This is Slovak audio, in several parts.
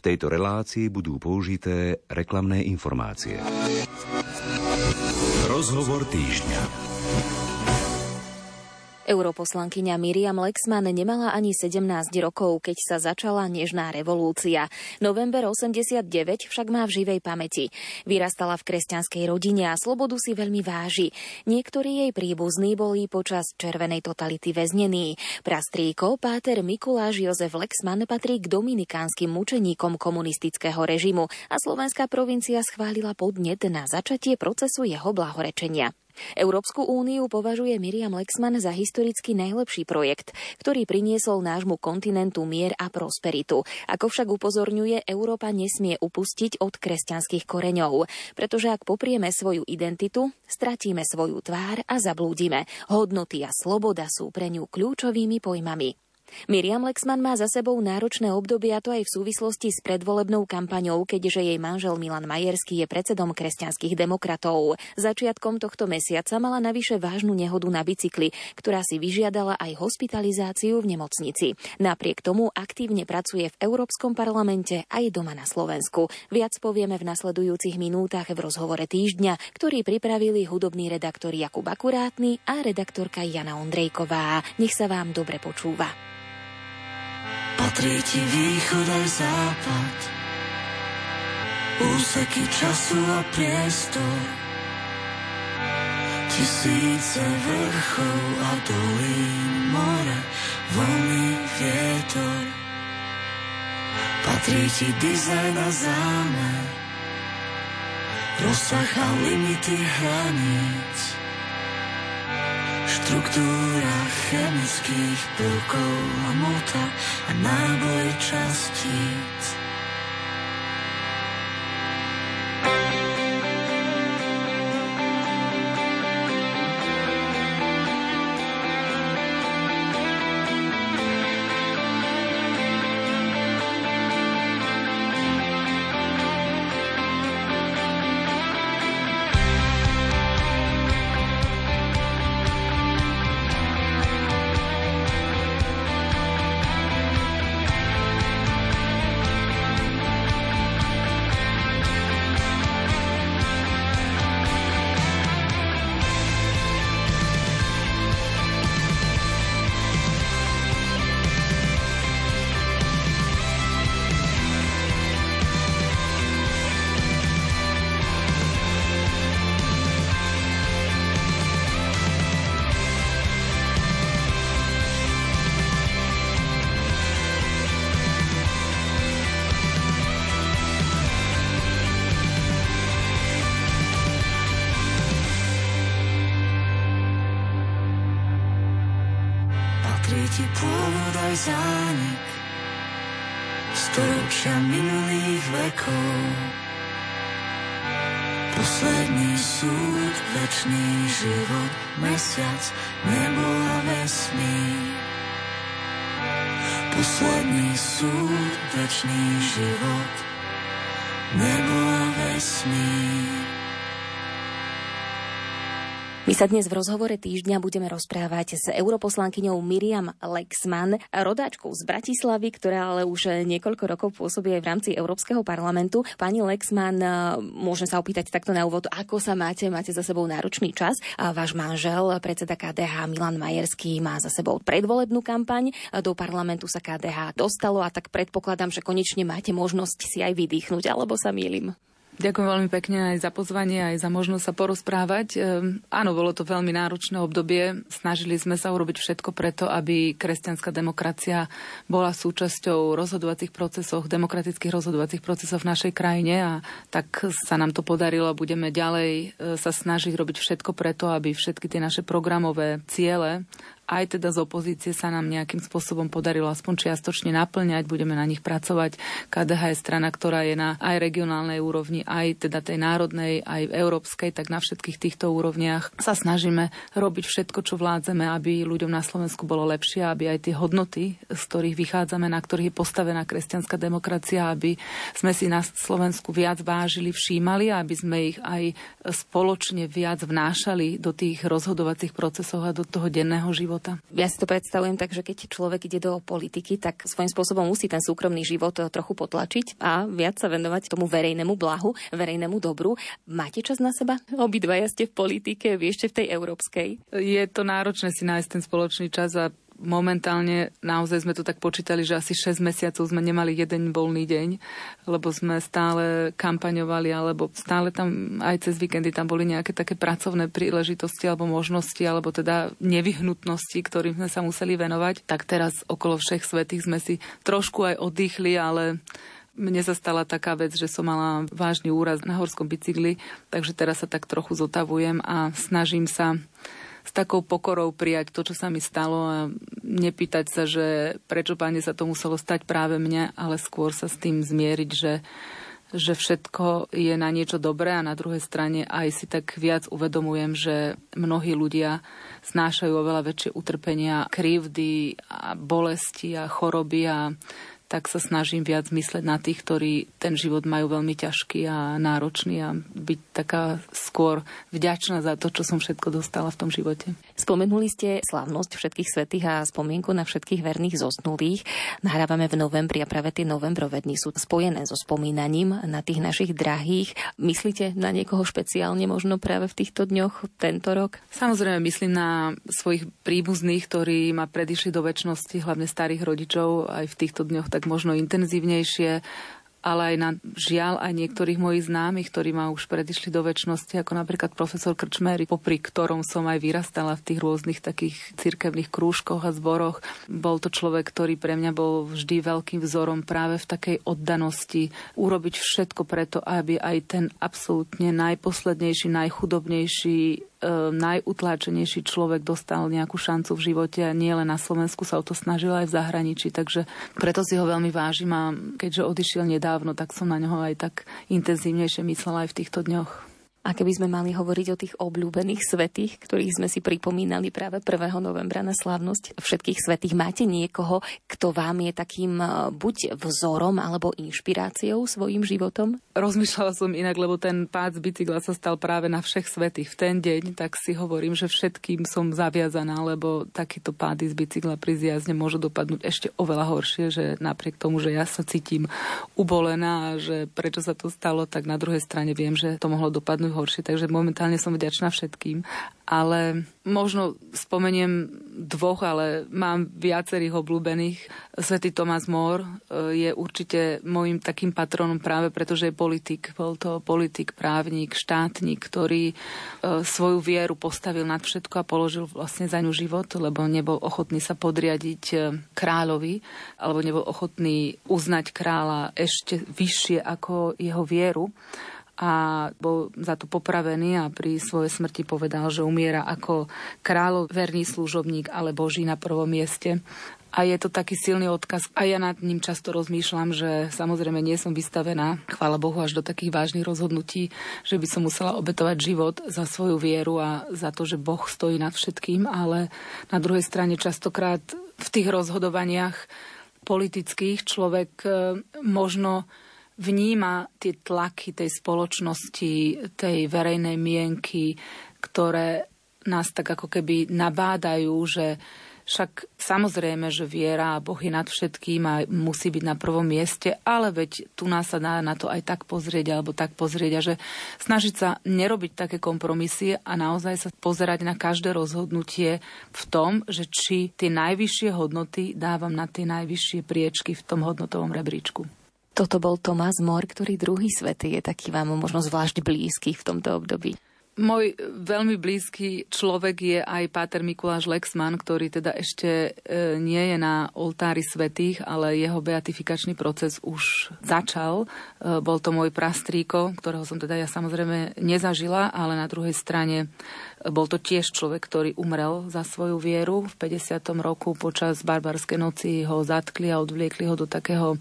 V tejto relácii budú použité reklamné informácie. Rozhovor týždňa. Europoslankyňa Miriam Lexman nemala ani 17 rokov, keď sa začala nežná revolúcia. November 89 však má v živej pamäti. Vyrastala v kresťanskej rodine a slobodu si veľmi váži. Niektorí jej príbuzní boli počas červenej totality väznení. Prastrýko, páter Mikuláš Jozef Lexman patrí k dominikánskym mučeníkom komunistického režimu a slovenská provincia schválila podnet na začatie procesu jeho blahorečenia. Európsku úniu považuje Miriam Lexman za historicky najlepší projekt, ktorý priniesol nášmu kontinentu mier a prosperitu. Ako však upozorňuje, Európa nesmie upustiť od kresťanských koreňov, pretože ak poprieme svoju identitu, stratíme svoju tvár a zablúdime. Hodnoty a sloboda sú pre ňu kľúčovými pojmami. Miriam Lexman má za sebou náročné obdobie a to aj v súvislosti s predvolebnou kampaňou, keďže jej manžel Milan Majerský je predsedom kresťanských demokratov. Začiatkom tohto mesiaca mala navyše vážnu nehodu na bicykli, ktorá si vyžiadala aj hospitalizáciu v nemocnici. Napriek tomu aktívne pracuje v Európskom parlamente aj doma na Slovensku. Viac povieme v nasledujúcich minútach v rozhovore týždňa, ktorý pripravili hudobný redaktor Jakub Akurátny a redaktorka Jana Ondrejková. Nech sa vám dobre počúva. Patrí ti východ aj západ, úseky času a priestor. Tisíce vrchov a dolín, more, vlny, vietor. Patrí ti dizajn a zámer, rozsah a limity hraníc štruktúra chemických prvkov a mota a náboj častíc. Sa dnes v rozhovore týždňa budeme rozprávať s europoslankyňou Miriam Lexman, rodáčkou z Bratislavy, ktorá ale už niekoľko rokov pôsobí aj v rámci Európskeho parlamentu. Pani Lexman, môžem sa opýtať takto na úvod, ako sa máte? Máte za sebou náročný čas. A váš manžel, predseda KDH Milan Majerský, má za sebou predvolebnú kampaň. Do parlamentu sa KDH dostalo a tak predpokladám, že konečne máte možnosť si aj vydýchnuť, alebo sa mýlim. Ďakujem veľmi pekne aj za pozvanie, aj za možnosť sa porozprávať. Ehm, áno, bolo to veľmi náročné obdobie. Snažili sme sa urobiť všetko preto, aby kresťanská demokracia bola súčasťou rozhodovacích procesov, demokratických rozhodovacích procesov v našej krajine a tak sa nám to podarilo. Budeme ďalej e, sa snažiť robiť všetko preto, aby všetky tie naše programové ciele aj teda z opozície sa nám nejakým spôsobom podarilo aspoň čiastočne naplňať, budeme na nich pracovať. KDH je strana, ktorá je na aj regionálnej úrovni, aj teda tej národnej, aj európskej, tak na všetkých týchto úrovniach sa snažíme robiť všetko, čo vládzeme, aby ľuďom na Slovensku bolo lepšie, aby aj tie hodnoty, z ktorých vychádzame, na ktorých je postavená kresťanská demokracia, aby sme si na Slovensku viac vážili, všímali aby sme ich aj spoločne viac vnášali do tých rozhodovacích procesov a do toho denného života života. Ja si to predstavujem tak, že keď človek ide do politiky, tak svojím spôsobom musí ten súkromný život trochu potlačiť a viac sa venovať tomu verejnému blahu, verejnému dobru. Máte čas na seba? Obidvaja ste v politike, vy ešte v tej európskej. Je to náročné si nájsť ten spoločný čas a momentálne naozaj sme to tak počítali, že asi 6 mesiacov sme nemali jeden voľný deň, lebo sme stále kampaňovali, alebo stále tam aj cez víkendy tam boli nejaké také pracovné príležitosti alebo možnosti, alebo teda nevyhnutnosti, ktorým sme sa museli venovať. Tak teraz okolo všech svetých sme si trošku aj oddychli, ale mne sa stala taká vec, že som mala vážny úraz na horskom bicykli, takže teraz sa tak trochu zotavujem a snažím sa s takou pokorou prijať to, čo sa mi stalo a nepýtať sa, že prečo páne sa to muselo stať práve mne, ale skôr sa s tým zmieriť, že že všetko je na niečo dobré a na druhej strane aj si tak viac uvedomujem, že mnohí ľudia znášajú oveľa väčšie utrpenia, krivdy a bolesti a choroby a tak sa snažím viac mysleť na tých, ktorí ten život majú veľmi ťažký a náročný a byť taká skôr vďačná za to, čo som všetko dostala v tom živote. Spomenuli ste slávnosť všetkých svetých a spomienku na všetkých verných zosnulých. Nahrávame v novembri a práve tie novembrové dni sú spojené so spomínaním na tých našich drahých. Myslíte na niekoho špeciálne možno práve v týchto dňoch tento rok? Samozrejme myslím na svojich príbuzných, ktorí ma predišli do väčšnosti, hlavne starých rodičov aj v týchto dňoch tak možno intenzívnejšie, ale aj na žiaľ aj niektorých mojich známych, ktorí ma už predišli do väčšnosti, ako napríklad profesor Krčmery, popri ktorom som aj vyrastala v tých rôznych takých cirkevných krúžkoch a zboroch. Bol to človek, ktorý pre mňa bol vždy veľkým vzorom práve v takej oddanosti urobiť všetko preto, aby aj ten absolútne najposlednejší, najchudobnejší najutláčenejší človek dostal nejakú šancu v živote a nie len na Slovensku sa o to snažil aj v zahraničí, takže preto si ho veľmi vážim a keďže odišiel nedávno, tak som na neho aj tak intenzívnejšie myslela aj v týchto dňoch. A keby sme mali hovoriť o tých obľúbených svetých, ktorých sme si pripomínali práve 1. novembra na slávnosť všetkých svetých, máte niekoho, kto vám je takým e, buď vzorom alebo inšpiráciou svojim životom? Rozmýšľala som inak, lebo ten pád z bicykla sa stal práve na všech svetých v ten deň, tak si hovorím, že všetkým som zaviazaná, lebo takýto pády z bicykla pri zjazde môžu dopadnúť ešte oveľa horšie, že napriek tomu, že ja sa cítim ubolená a že prečo sa to stalo, tak na druhej strane viem, že to mohlo dopadnúť horšie, takže momentálne som vďačná všetkým. Ale možno spomeniem dvoch, ale mám viacerých obľúbených. Svetý Tomás Mór e, je určite môjim takým patronom práve preto, že je politik. Bol to politik, právnik, štátnik, ktorý e, svoju vieru postavil nad všetko a položil vlastne za ňu život, lebo nebol ochotný sa podriadiť e, kráľovi, alebo nebol ochotný uznať kráľa ešte vyššie ako jeho vieru a bol za to popravený a pri svojej smrti povedal, že umiera ako kráľov verný služobník, ale Boží na prvom mieste. A je to taký silný odkaz. A ja nad ním často rozmýšľam, že samozrejme nie som vystavená, chvála Bohu, až do takých vážnych rozhodnutí, že by som musela obetovať život za svoju vieru a za to, že Boh stojí nad všetkým, ale na druhej strane častokrát v tých rozhodovaniach politických človek e, možno vníma tie tlaky tej spoločnosti, tej verejnej mienky, ktoré nás tak ako keby nabádajú, že však samozrejme, že viera a Boh je nad všetkým a musí byť na prvom mieste, ale veď tu nás sa dá na to aj tak pozrieť alebo tak pozrieť a že snažiť sa nerobiť také kompromisy a naozaj sa pozerať na každé rozhodnutie v tom, že či tie najvyššie hodnoty dávam na tie najvyššie priečky v tom hodnotovom rebríčku. Toto bol Tomás Mor, ktorý druhý svetý je taký vám možno zvlášť blízky v tomto období. Môj veľmi blízky človek je aj Páter Mikuláš Lexman, ktorý teda ešte e, nie je na oltári svetých, ale jeho beatifikačný proces už začal. E, bol to môj prastríko, ktorého som teda ja samozrejme nezažila, ale na druhej strane bol to tiež človek, ktorý umrel za svoju vieru. V 50. roku počas barbarskej noci ho zatkli a odvliekli ho do takého,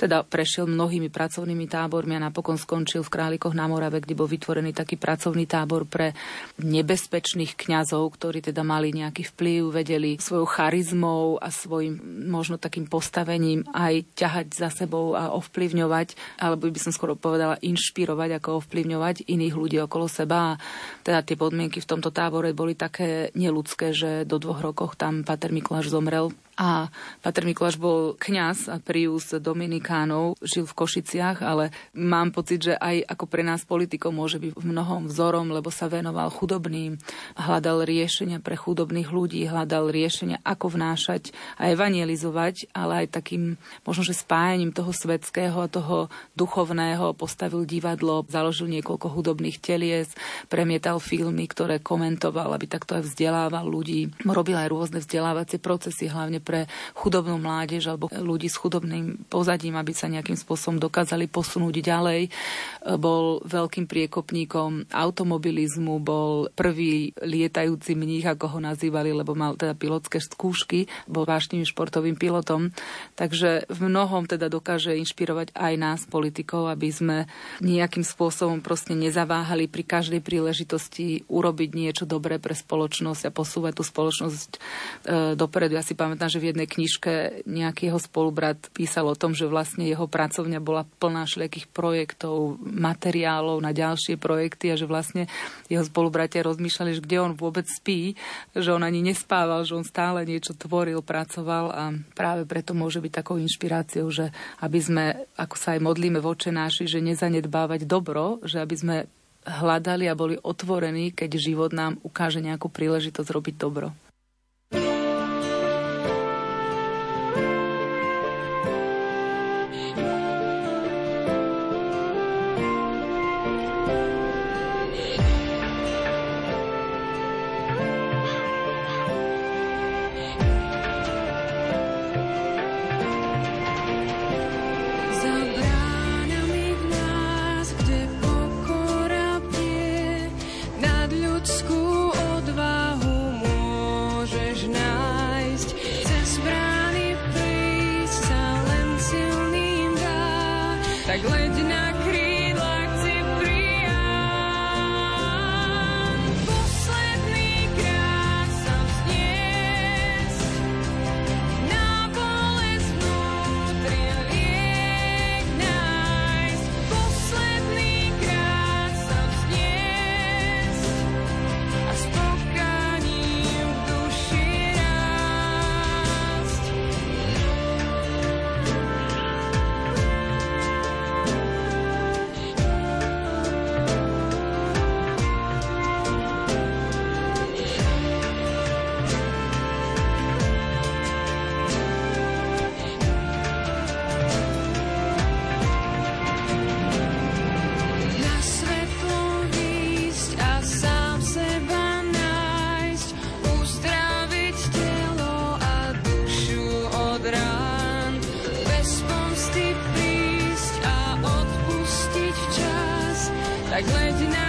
teda prešiel mnohými pracovnými tábormi a napokon skončil v Králikoch na Morave, kde bol vytvorený taký pracovný tábor pre nebezpečných kňazov, ktorí teda mali nejaký vplyv, vedeli svojou charizmou a svojim možno takým postavením aj ťahať za sebou a ovplyvňovať, alebo by som skoro povedala inšpirovať, ako ovplyvňovať iných ľudí okolo seba. A teda tie podmienky v tom tomto tábore boli také neludské, že do dvoch rokov tam Pater Mikuláš zomrel a Pater Mikuláš bol kňaz a prius Dominikánov, žil v Košiciach, ale mám pocit, že aj ako pre nás politikov môže byť mnohom vzorom, lebo sa venoval chudobným, hľadal riešenia pre chudobných ľudí, hľadal riešenia, ako vnášať a evangelizovať, ale aj takým možno, že spájaním toho svetského a toho duchovného postavil divadlo, založil niekoľko hudobných telies, premietal filmy, ktoré komentoval, aby takto aj vzdelával ľudí. Robil aj rôzne vzdelávacie procesy, hlavne pre chudobnú mládež alebo ľudí s chudobným pozadím, aby sa nejakým spôsobom dokázali posunúť ďalej. Bol veľkým priekopníkom automobilizmu, bol prvý lietajúci mních, ako ho nazývali, lebo mal teda pilotské skúšky, bol vášným športovým pilotom. Takže v mnohom teda dokáže inšpirovať aj nás, politikov, aby sme nejakým spôsobom proste nezaváhali pri každej príležitosti urobiť niečo dobré pre spoločnosť a posúvať tú spoločnosť e, dopredu. Ja si pamätám, že že v jednej knižke nejaký jeho spolubrat písal o tom, že vlastne jeho pracovňa bola plná všelijakých projektov, materiálov na ďalšie projekty a že vlastne jeho spolubratia rozmýšľali, že kde on vôbec spí, že on ani nespával, že on stále niečo tvoril, pracoval a práve preto môže byť takou inšpiráciou, že aby sme, ako sa aj modlíme voče náši, že nezanedbávať dobro, že aby sme hľadali a boli otvorení, keď život nám ukáže nejakú príležitosť robiť dobro. like legend.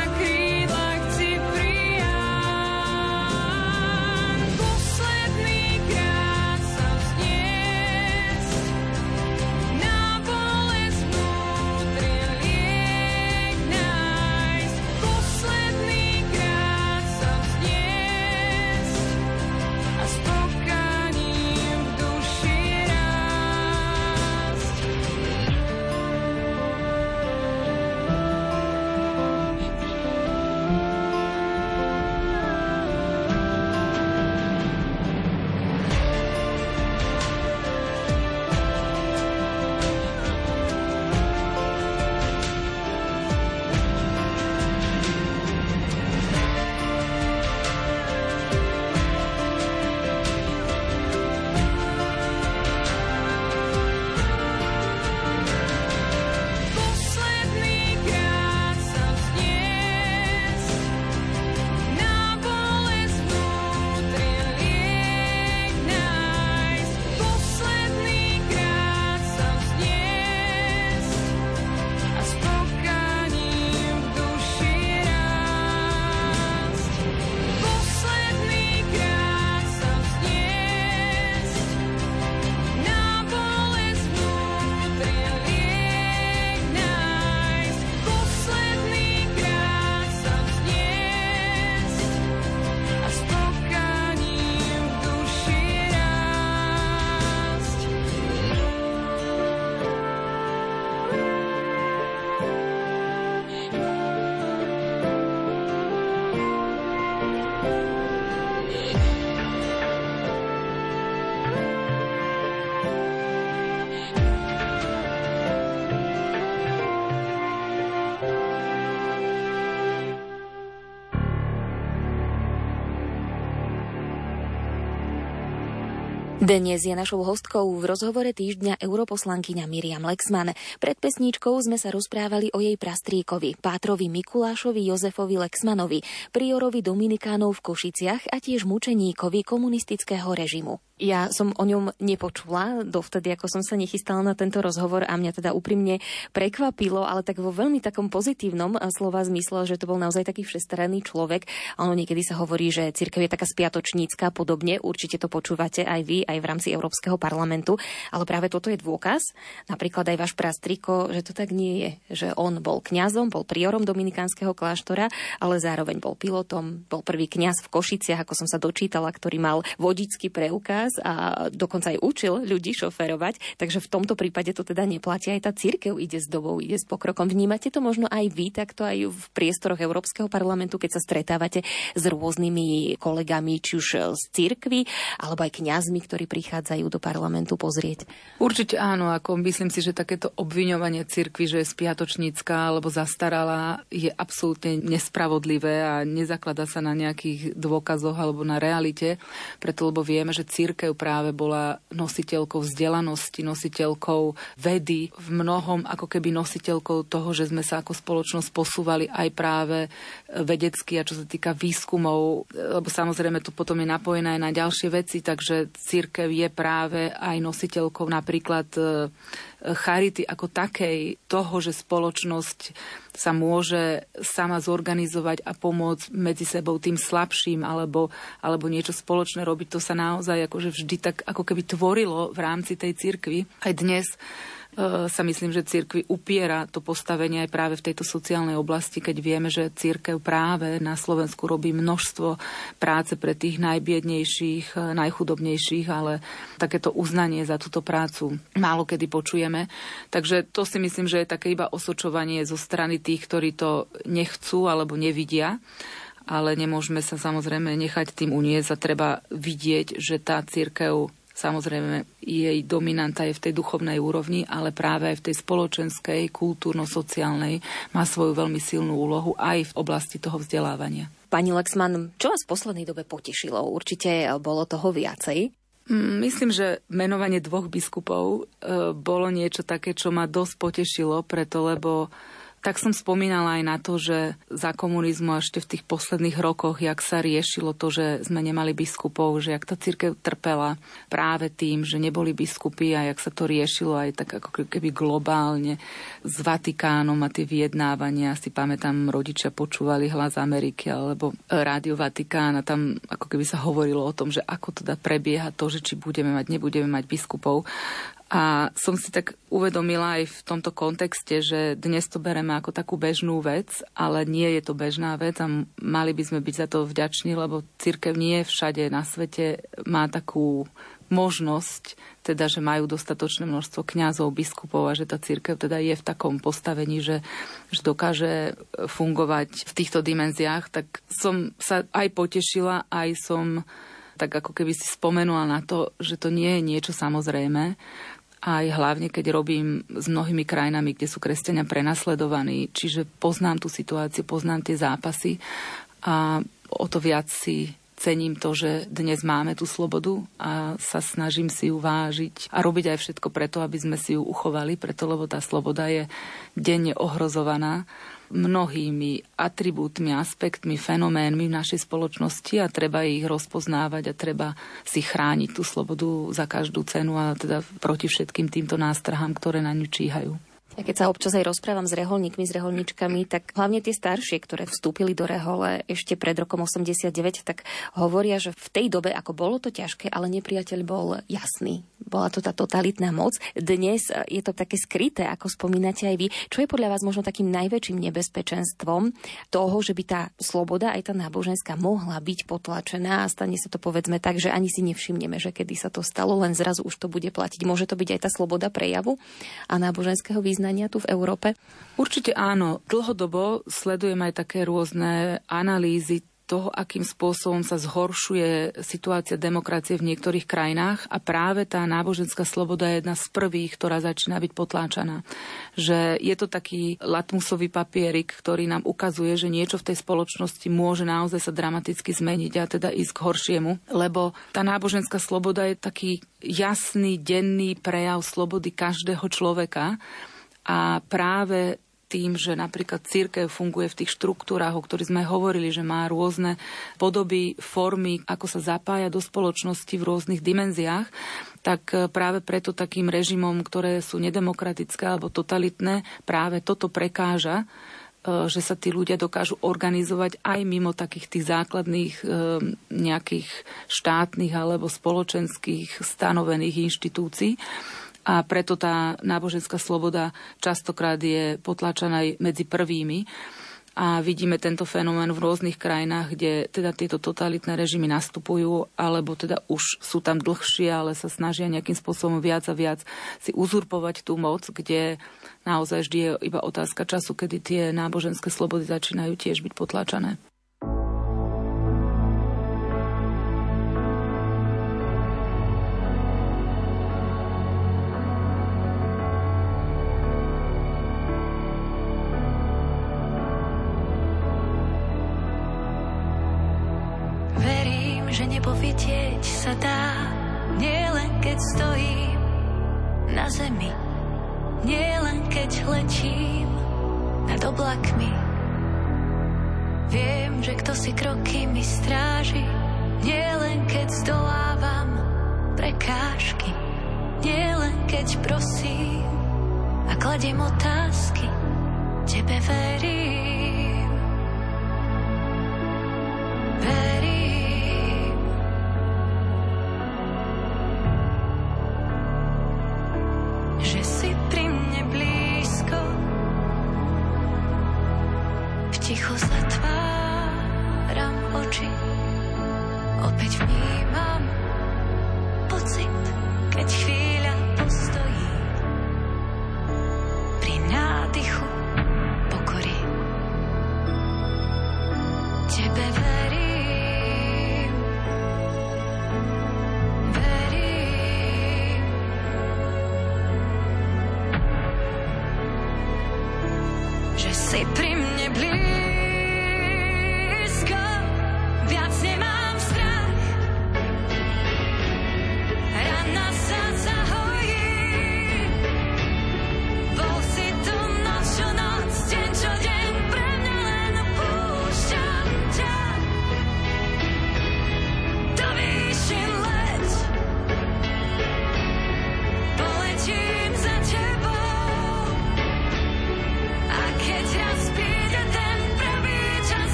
Dnes je našou hostkou v rozhovore týždňa europoslankyňa Miriam Lexman. Pred pesníčkou sme sa rozprávali o jej prastríkovi, pátrovi Mikulášovi Jozefovi Lexmanovi, priorovi Dominikánov v Košiciach a tiež mučeníkovi komunistického režimu. Ja som o ňom nepočula dovtedy, ako som sa nechystala na tento rozhovor a mňa teda úprimne prekvapilo, ale tak vo veľmi takom pozitívnom slova zmysle, že to bol naozaj taký všestranný človek. Ono niekedy sa hovorí, že cirkev je taká spiatočnícka podobne. Určite to počúvate aj vy, aj v rámci Európskeho parlamentu. Ale práve toto je dôkaz, napríklad aj váš prastriko, že to tak nie je. Že on bol kňazom, bol priorom dominikánskeho kláštora, ale zároveň bol pilotom, bol prvý kňaz v Košiciach, ako som sa dočítala, ktorý mal vodický preukaz nás a dokonca aj učil ľudí šoferovať, takže v tomto prípade to teda neplatí. Aj tá církev ide s dobou, ide s pokrokom. Vnímate to možno aj vy, takto aj v priestoroch Európskeho parlamentu, keď sa stretávate s rôznymi kolegami, či už z církvy, alebo aj kňazmi, ktorí prichádzajú do parlamentu pozrieť? Určite áno, ako myslím si, že takéto obviňovanie církvy, že je spiatočnícka alebo zastarala, je absolútne nespravodlivé a nezaklada sa na nejakých dôkazoch alebo na realite, preto lebo vieme, že církev církev práve bola nositeľkou vzdelanosti, nositeľkou vedy, v mnohom ako keby nositeľkou toho, že sme sa ako spoločnosť posúvali aj práve vedecky a čo sa týka výskumov, lebo samozrejme to potom je napojené aj na ďalšie veci, takže církev je práve aj nositeľkou napríklad e, charity ako takej, toho, že spoločnosť sa môže sama zorganizovať a pomôcť medzi sebou tým slabším alebo, alebo niečo spoločné robiť, to sa naozaj akože vždy tak ako keby tvorilo v rámci tej cirkvi. Aj dnes sa myslím, že cirkvi upiera to postavenie aj práve v tejto sociálnej oblasti, keď vieme, že církev práve na Slovensku robí množstvo práce pre tých najbiednejších, e, najchudobnejších, ale takéto uznanie za túto prácu málo kedy počujeme. Takže to si myslím, že je také iba osočovanie zo strany tých, ktorí to nechcú alebo nevidia ale nemôžeme sa samozrejme nechať tým uniesť a treba vidieť, že tá církev Samozrejme, jej dominanta je v tej duchovnej úrovni, ale práve aj v tej spoločenskej, kultúrno-sociálnej má svoju veľmi silnú úlohu aj v oblasti toho vzdelávania. Pani Lexman, čo vás v poslednej dobe potešilo? Určite bolo toho viacej. Mm, myslím, že menovanie dvoch biskupov e, bolo niečo také, čo ma dosť potešilo, preto lebo tak som spomínala aj na to, že za komunizmu ešte v tých posledných rokoch, jak sa riešilo to, že sme nemali biskupov, že jak tá církev trpela práve tým, že neboli biskupy a jak sa to riešilo aj tak ako keby globálne s Vatikánom a tie vyjednávania. Si pamätám, rodičia počúvali hlas Ameriky alebo Rádio Vatikán a tam ako keby sa hovorilo o tom, že ako teda prebieha to, že či budeme mať, nebudeme mať biskupov. A som si tak uvedomila aj v tomto kontexte, že dnes to bereme ako takú bežnú vec, ale nie je to bežná vec a mali by sme byť za to vďační, lebo církev nie všade na svete má takú možnosť, teda, že majú dostatočné množstvo kňazov, biskupov a že tá církev teda je v takom postavení, že, že dokáže fungovať v týchto dimenziách, tak som sa aj potešila, aj som tak ako keby si spomenula na to, že to nie je niečo samozrejme aj hlavne keď robím s mnohými krajinami, kde sú kresťania prenasledovaní, čiže poznám tú situáciu, poznám tie zápasy a o to viac si cením to, že dnes máme tú slobodu a sa snažím si ju vážiť a robiť aj všetko preto, aby sme si ju uchovali, preto lebo tá sloboda je denne ohrozovaná mnohými atribútmi, aspektmi, fenoménmi v našej spoločnosti a treba ich rozpoznávať a treba si chrániť tú slobodu za každú cenu a teda proti všetkým týmto nástrahám, ktoré na ňu číhajú. Ja keď sa občas aj rozprávam s reholníkmi, s reholničkami, tak hlavne tie staršie, ktoré vstúpili do rehole ešte pred rokom 89, tak hovoria, že v tej dobe, ako bolo to ťažké, ale nepriateľ bol jasný. Bola to tá totalitná moc. Dnes je to také skryté, ako spomínate aj vy. Čo je podľa vás možno takým najväčším nebezpečenstvom toho, že by tá sloboda, aj tá náboženská, mohla byť potlačená a stane sa to povedzme tak, že ani si nevšimneme, že kedy sa to stalo, len zrazu už to bude platiť. Môže to byť aj tá sloboda prejavu a náboženského význania poznania tu v Európe? Určite áno. Dlhodobo sledujem aj také rôzne analýzy toho, akým spôsobom sa zhoršuje situácia demokracie v niektorých krajinách a práve tá náboženská sloboda je jedna z prvých, ktorá začína byť potláčaná. Že je to taký latmusový papierik, ktorý nám ukazuje, že niečo v tej spoločnosti môže naozaj sa dramaticky zmeniť a teda ísť k horšiemu, lebo tá náboženská sloboda je taký jasný, denný prejav slobody každého človeka a práve tým, že napríklad církev funguje v tých štruktúrach, o ktorých sme hovorili, že má rôzne podoby, formy, ako sa zapája do spoločnosti v rôznych dimenziách, tak e, práve preto takým režimom, ktoré sú nedemokratické alebo totalitné, práve toto prekáža e, že sa tí ľudia dokážu organizovať aj mimo takých tých základných e, nejakých štátnych alebo spoločenských stanovených inštitúcií a preto tá náboženská sloboda častokrát je potlačená aj medzi prvými. A vidíme tento fenomén v rôznych krajinách, kde teda tieto totalitné režimy nastupujú, alebo teda už sú tam dlhšie, ale sa snažia nejakým spôsobom viac a viac si uzurpovať tú moc, kde naozaj vždy je iba otázka času, kedy tie náboženské slobody začínajú tiež byť potláčané. Sa dá, nielen keď stojím na zemi, nielen keď letím nad oblakmi. Viem, že kto si kroky mi stráži, nielen keď zdolávam prekážky, nielen keď prosím a kladiem otázky, tebe verím. Verím.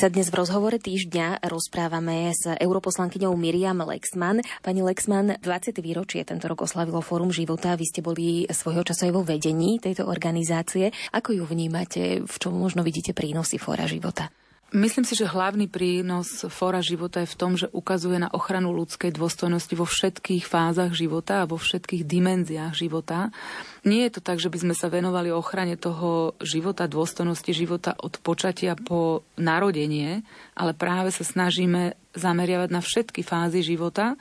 Sa dnes v rozhovore týždňa rozprávame s europoslankyňou Miriam Lexman. Pani Lexman, 20. výročie tento rok oslavilo Fórum života. Vy ste boli svojho času aj vo vedení tejto organizácie. Ako ju vnímate? V čom možno vidíte prínosy Fóra života? Myslím si, že hlavný prínos Fóra života je v tom, že ukazuje na ochranu ľudskej dôstojnosti vo všetkých fázach života a vo všetkých dimenziách života. Nie je to tak, že by sme sa venovali ochrane toho života, dôstojnosti života od počatia po narodenie, ale práve sa snažíme zameriavať na všetky fázy života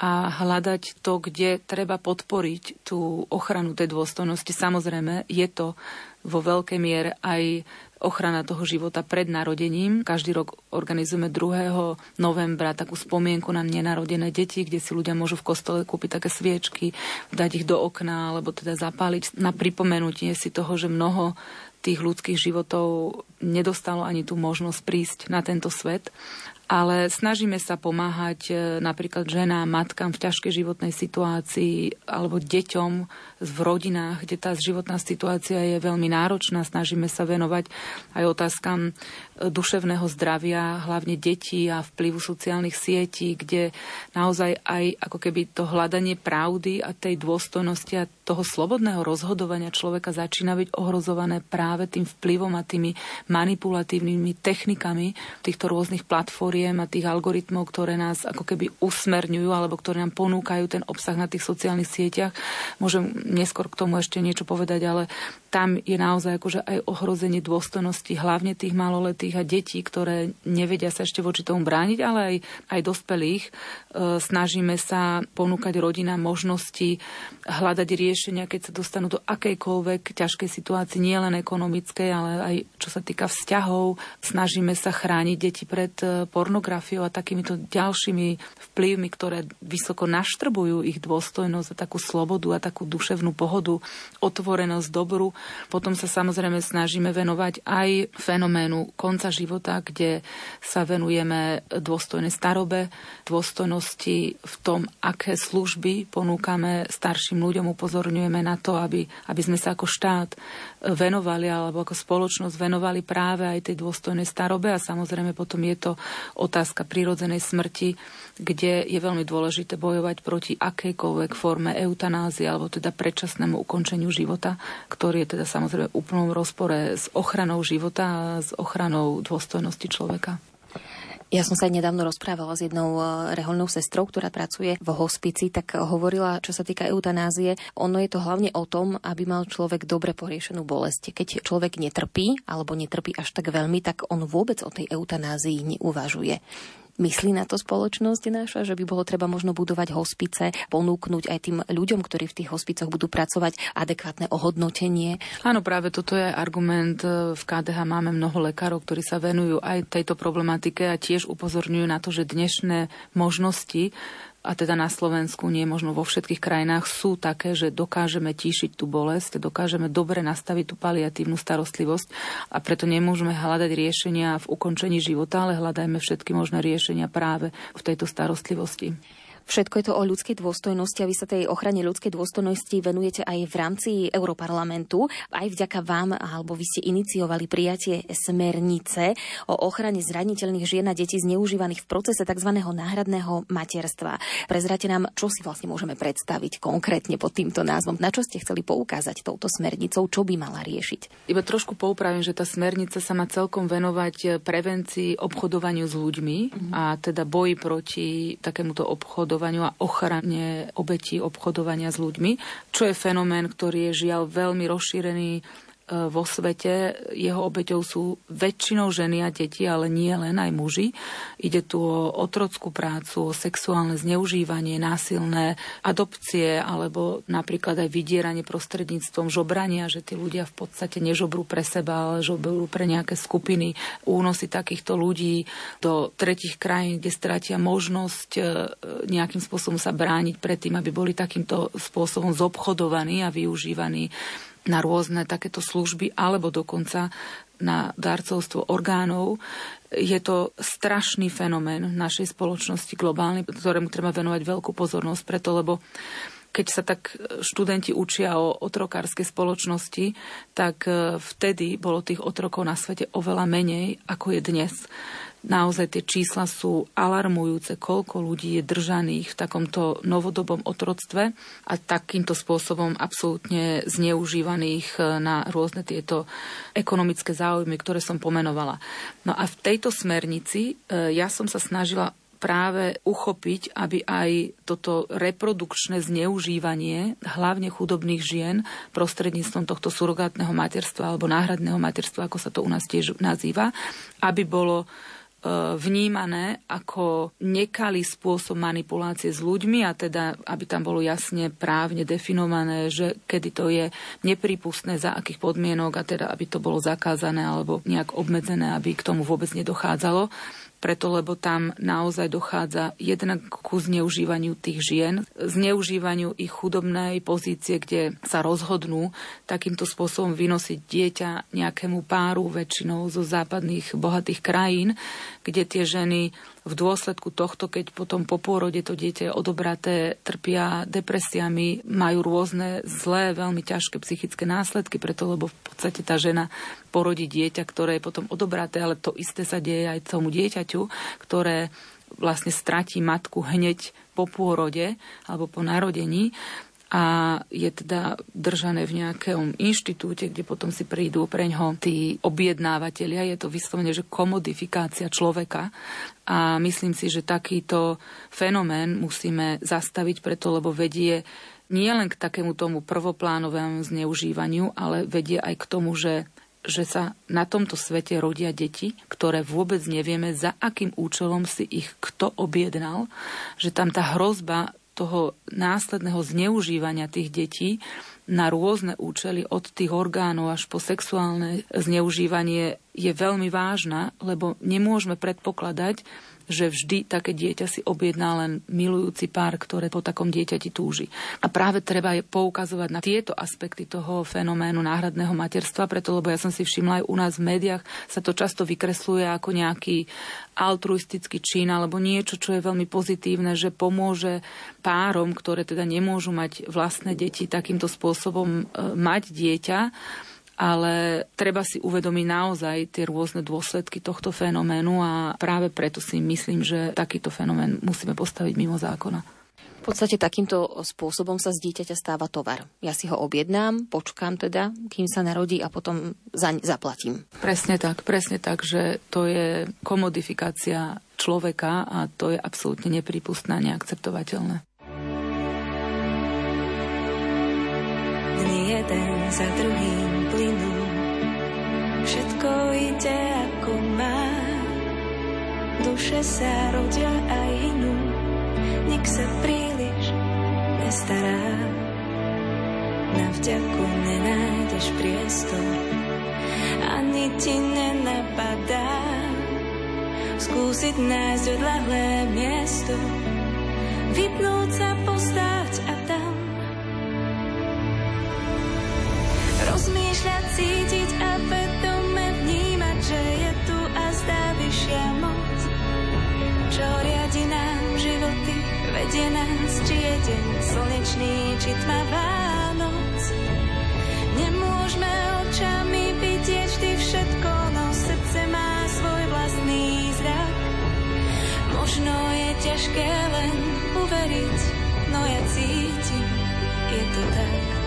a hľadať to, kde treba podporiť tú ochranu tej dôstojnosti. Samozrejme, je to vo veľkej miere aj ochrana toho života pred narodením. Každý rok organizujeme 2. novembra takú spomienku na nenarodené deti, kde si ľudia môžu v kostole kúpiť také sviečky, dať ich do okna alebo teda zapáliť na pripomenutie si toho, že mnoho tých ľudských životov nedostalo ani tú možnosť prísť na tento svet ale snažíme sa pomáhať e, napríklad ženám, matkám v ťažkej životnej situácii alebo deťom v rodinách, kde tá životná situácia je veľmi náročná. Snažíme sa venovať aj otázkam duševného zdravia, hlavne detí a vplyvu sociálnych sietí, kde naozaj aj ako keby to hľadanie pravdy a tej dôstojnosti a toho slobodného rozhodovania človeka začína byť ohrozované práve tým vplyvom a tými manipulatívnymi technikami týchto rôznych platform platformiem a tých algoritmov, ktoré nás ako keby usmerňujú alebo ktoré nám ponúkajú ten obsah na tých sociálnych sieťach. Môžem neskôr k tomu ešte niečo povedať, ale tam je naozaj akože aj ohrozenie dôstojnosti hlavne tých maloletých a detí, ktoré nevedia sa ešte voči tomu brániť, ale aj, aj dospelých. E, snažíme sa ponúkať rodinám možnosti hľadať riešenia, keď sa dostanú do akejkoľvek ťažkej situácii, nie len ekonomickej, ale aj čo sa týka vzťahov. Snažíme sa chrániť deti pred e, pornografiou a takýmito ďalšími vplyvmi, ktoré vysoko naštrbujú ich dôstojnosť a takú slobodu a takú duševnú pohodu, otvorenosť dobru potom sa samozrejme snažíme venovať aj fenoménu konca života, kde sa venujeme dôstojnej starobe, dôstojnosti v tom, aké služby ponúkame starším ľuďom, upozorňujeme na to, aby, aby sme sa ako štát venovali alebo ako spoločnosť venovali práve aj tej dôstojnej starobe a samozrejme potom je to otázka prírodzenej smrti, kde je veľmi dôležité bojovať proti akejkoľvek forme eutanázie alebo teda predčasnému ukončeniu života, ktorý je teda samozrejme v úplnom rozpore s ochranou života a s ochranou dôstojnosti človeka. Ja som sa nedávno rozprávala s jednou e, reholnou sestrou, ktorá pracuje v hospici, tak hovorila, čo sa týka eutanázie, ono je to hlavne o tom, aby mal človek dobre poriešenú bolesť. Keď človek netrpí, alebo netrpí až tak veľmi, tak on vôbec o tej eutanázii neuvažuje. Myslí na to spoločnosť naša, že by bolo treba možno budovať hospice, ponúknuť aj tým ľuďom, ktorí v tých hospicoch budú pracovať, adekvátne ohodnotenie? Áno, práve toto je argument. V KDH máme mnoho lekárov, ktorí sa venujú aj tejto problematike a tiež upozorňujú na to, že dnešné možnosti a teda na Slovensku, nie možno vo všetkých krajinách, sú také, že dokážeme tíšiť tú bolesť, dokážeme dobre nastaviť tú paliatívnu starostlivosť a preto nemôžeme hľadať riešenia v ukončení života, ale hľadajme všetky možné riešenia práve v tejto starostlivosti. Všetko je to o ľudskej dôstojnosti a vy sa tej ochrane ľudskej dôstojnosti venujete aj v rámci Európarlamentu. Aj vďaka vám, alebo vy ste iniciovali prijatie smernice o ochrane zraniteľných žien a detí zneužívaných v procese tzv. náhradného materstva. Prezrate nám, čo si vlastne môžeme predstaviť konkrétne pod týmto názvom. Na čo ste chceli poukázať touto smernicou, čo by mala riešiť? Iba trošku poupravím, že tá smernica sa má celkom venovať prevencii obchodovaniu s ľuďmi mm-hmm. a teda boji proti takémuto obchodu obchodovaniu a ochrane obetí obchodovania s ľuďmi, čo je fenomén, ktorý je žiaľ veľmi rozšírený vo svete. Jeho obeťou sú väčšinou ženy a deti, ale nie len aj muži. Ide tu o otrockú prácu, o sexuálne zneužívanie, násilné adopcie alebo napríklad aj vydieranie prostredníctvom žobrania, že tí ľudia v podstate nežobrú pre seba, ale žobrú pre nejaké skupiny. Únosy takýchto ľudí do tretich krajín, kde stratia možnosť e, nejakým spôsobom sa brániť pred tým, aby boli takýmto spôsobom zobchodovaní a využívaní na rôzne takéto služby alebo dokonca na darcovstvo orgánov. Je to strašný fenomén našej spoločnosti globálnej, ktorému treba venovať veľkú pozornosť, preto lebo keď sa tak študenti učia o otrokárskej spoločnosti, tak e, vtedy bolo tých otrokov na svete oveľa menej, ako je dnes. Naozaj tie čísla sú alarmujúce, koľko ľudí je držaných v takomto novodobom otroctve a takýmto spôsobom absolútne zneužívaných e, na rôzne tieto ekonomické záujmy, ktoré som pomenovala. No a v tejto smernici e, ja som sa snažila práve uchopiť, aby aj toto reprodukčné zneužívanie hlavne chudobných žien prostredníctvom tohto surogátneho materstva alebo náhradného materstva, ako sa to u nás tiež nazýva, aby bolo vnímané ako nekalý spôsob manipulácie s ľuďmi a teda, aby tam bolo jasne právne definované, že kedy to je nepripustné, za akých podmienok a teda, aby to bolo zakázané alebo nejak obmedzené, aby k tomu vôbec nedochádzalo preto lebo tam naozaj dochádza jednak ku zneužívaniu tých žien, zneužívaniu ich chudobnej pozície, kde sa rozhodnú takýmto spôsobom vynosiť dieťa nejakému páru, väčšinou zo západných bohatých krajín, kde tie ženy v dôsledku tohto, keď potom po pôrode to dieťa je odobraté, trpia depresiami, majú rôzne zlé, veľmi ťažké psychické následky, preto lebo v podstate tá žena porodí dieťa, ktoré je potom odobraté, ale to isté sa deje aj tomu dieťaťu, ktoré vlastne stratí matku hneď po pôrode alebo po narodení a je teda držané v nejakom inštitúte, kde potom si prídu pre ňo tí objednávateľia. Je to vyslovene, že komodifikácia človeka a myslím si, že takýto fenomén musíme zastaviť preto, lebo vedie nie len k takému tomu prvoplánovému zneužívaniu, ale vedie aj k tomu, že že sa na tomto svete rodia deti, ktoré vôbec nevieme, za akým účelom si ich kto objednal, že tam tá hrozba toho následného zneužívania tých detí na rôzne účely od tých orgánov až po sexuálne zneužívanie je veľmi vážna, lebo nemôžeme predpokladať, že vždy také dieťa si objedná len milujúci pár, ktoré po takom dieťati túži. A práve treba je poukazovať na tieto aspekty toho fenoménu náhradného materstva, preto lebo ja som si všimla aj u nás v médiách sa to často vykresluje ako nejaký altruistický čin alebo niečo, čo je veľmi pozitívne, že pomôže párom, ktoré teda nemôžu mať vlastné deti takýmto spôsobom e, mať dieťa ale treba si uvedomiť naozaj tie rôzne dôsledky tohto fenoménu a práve preto si myslím, že takýto fenomén musíme postaviť mimo zákona. V podstate takýmto spôsobom sa z dieťaťa stáva tovar. Ja si ho objednám, počkám teda, kým sa narodí a potom zaň zaplatím. Presne tak, presne tak, že to je komodifikácia človeka a to je absolútne nepripustné a neakceptovateľné. Dni jeden za plynú, všetko ide ako má. Duše sa rodia a inú, nik sa príliš nestará. Na vďaku nenájdeš priestor, ani ti nenapadá. Skúsiť nájsť odlahlé miesto, vypnúť sa, postáť a tam. Rozmýšľať, cítiť deň slnečný, či tmavá noc. Nemôžeme očami vidieť vždy všetko, no srdce má svoj vlastný zrak. Možno je ťažké len uveriť, no ja cítim, je to tak.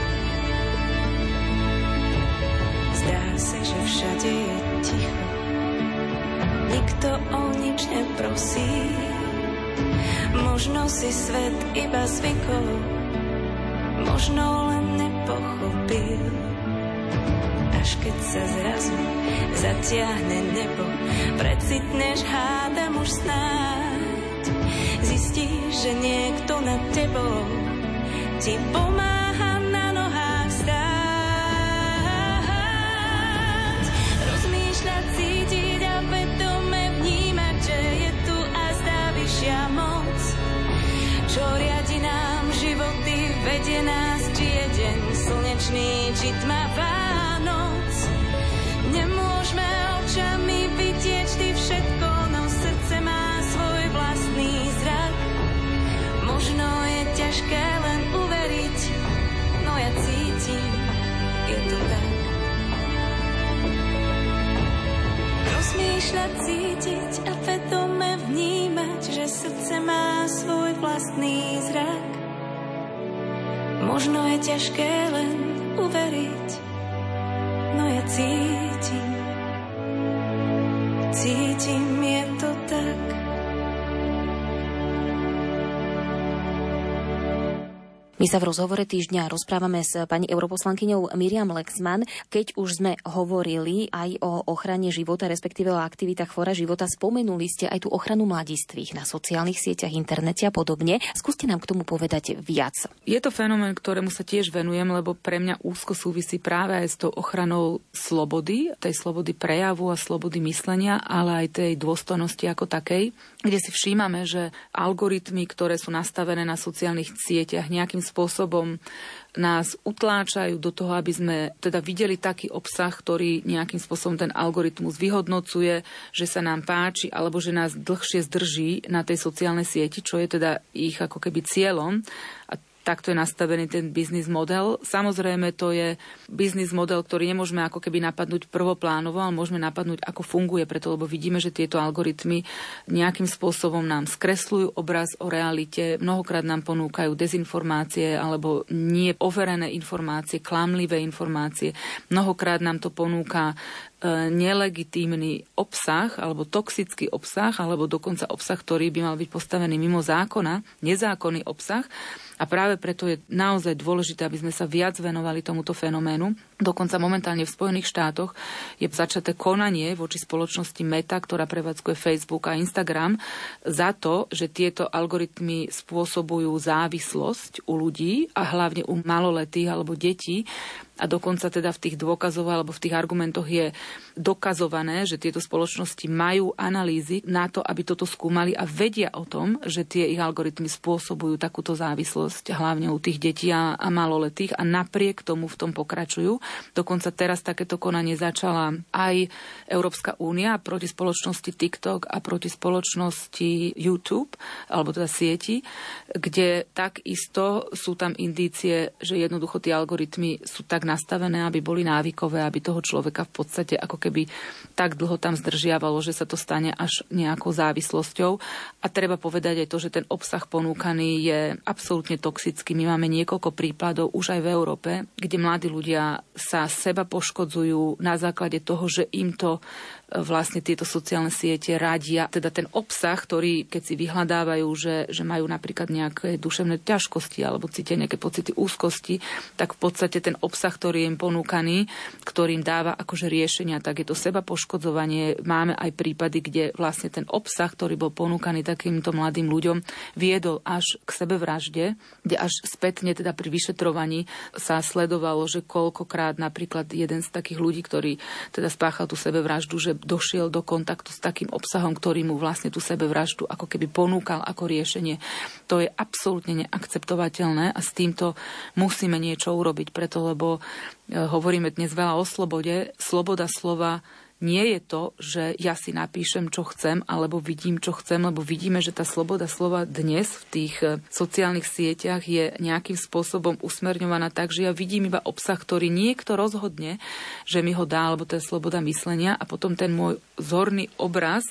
sa, že všade je ticho. Nikto o nič neprosí. Možno si svet iba zvykol, možno len nepochopil. Až keď sa zrazu zatiahne nebo, precitneš hádam už snáď. Zistíš, že niekto nad tebou ti pomáha vedie nás, či je deň slnečný, či tmavá noc. Nemôžeme očami vidieť ty všetko, no srdce má svoj vlastný zrak. Možno je ťažké len uveriť, no ja cítim, je to tak. Rozmýšľať, cítiť a vedome vnímať, že srdce má svoj vlastný zrak. Možno je ťažké len uveriť, My sa v rozhovore týždňa rozprávame s pani europoslankyňou Miriam Lexman. Keď už sme hovorili aj o ochrane života, respektíve o aktivitách fora života, spomenuli ste aj tú ochranu mladistvých na sociálnych sieťach, internete a podobne. Skúste nám k tomu povedať viac. Je to fenomén, ktorému sa tiež venujem, lebo pre mňa úzko súvisí práve aj s tou ochranou slobody, tej slobody prejavu a slobody myslenia, ale aj tej dôstojnosti ako takej, kde si všímame, že algoritmy, ktoré sú nastavené na sociálnych sieťach nejakým spôsobom nás utláčajú do toho, aby sme teda videli taký obsah, ktorý nejakým spôsobom ten algoritmus vyhodnocuje, že sa nám páči, alebo že nás dlhšie zdrží na tej sociálnej sieti, čo je teda ich ako keby cieľom. A takto je nastavený ten biznis model. Samozrejme, to je biznis model, ktorý nemôžeme ako keby napadnúť prvoplánovo, ale môžeme napadnúť, ako funguje, preto lebo vidíme, že tieto algoritmy nejakým spôsobom nám skresľujú obraz o realite, mnohokrát nám ponúkajú dezinformácie alebo nie overené informácie, klamlivé informácie. Mnohokrát nám to ponúka e, nelegitímny obsah alebo toxický obsah alebo dokonca obsah, ktorý by mal byť postavený mimo zákona, nezákonný obsah. A práve preto je naozaj dôležité, aby sme sa viac venovali tomuto fenoménu. Dokonca momentálne v Spojených štátoch je začaté konanie voči spoločnosti Meta, ktorá prevádzkuje Facebook a Instagram, za to, že tieto algoritmy spôsobujú závislosť u ľudí a hlavne u maloletých alebo detí a dokonca teda v tých dôkazoch alebo v tých argumentoch je dokazované, že tieto spoločnosti majú analýzy na to, aby toto skúmali a vedia o tom, že tie ich algoritmy spôsobujú takúto závislosť, hlavne u tých detí a, a maloletých a napriek tomu v tom pokračujú. Dokonca teraz takéto konanie začala aj Európska únia proti spoločnosti TikTok a proti spoločnosti YouTube, alebo teda sieti, kde takisto sú tam indície, že jednoducho tie algoritmy sú tak nastavené, aby boli návykové, aby toho človeka v podstate ako keby tak dlho tam zdržiavalo, že sa to stane až nejakou závislosťou. A treba povedať aj to, že ten obsah ponúkaný je absolútne toxický. My máme niekoľko prípadov už aj v Európe, kde mladí ľudia sa seba poškodzujú na základe toho, že im to vlastne tieto sociálne siete radia, teda ten obsah, ktorý keď si vyhľadávajú, že, že majú napríklad nejaké duševné ťažkosti alebo cítia nejaké pocity úzkosti, tak v podstate ten obsah, ktorý je im ponúkaný, ktorým dáva akože riešenia, tak je to seba poškodzovanie. Máme aj prípady, kde vlastne ten obsah, ktorý bol ponúkaný takýmto mladým ľuďom, viedol až k sebevražde, kde až spätne teda pri vyšetrovaní sa sledovalo, že koľkokrát napríklad jeden z takých ľudí, ktorý teda spáchal tú sebevraždu, že došiel do kontaktu s takým obsahom, ktorý mu vlastne tú sebevraždu ako keby ponúkal ako riešenie. To je absolútne neakceptovateľné a s týmto musíme niečo urobiť, preto lebo e, hovoríme dnes veľa o slobode. Sloboda slova nie je to, že ja si napíšem, čo chcem, alebo vidím, čo chcem, lebo vidíme, že tá sloboda slova dnes v tých e, sociálnych sieťach je nejakým spôsobom usmerňovaná tak, že ja vidím iba obsah, ktorý niekto rozhodne, že mi ho dá, alebo to je sloboda myslenia a potom ten môj zorný obraz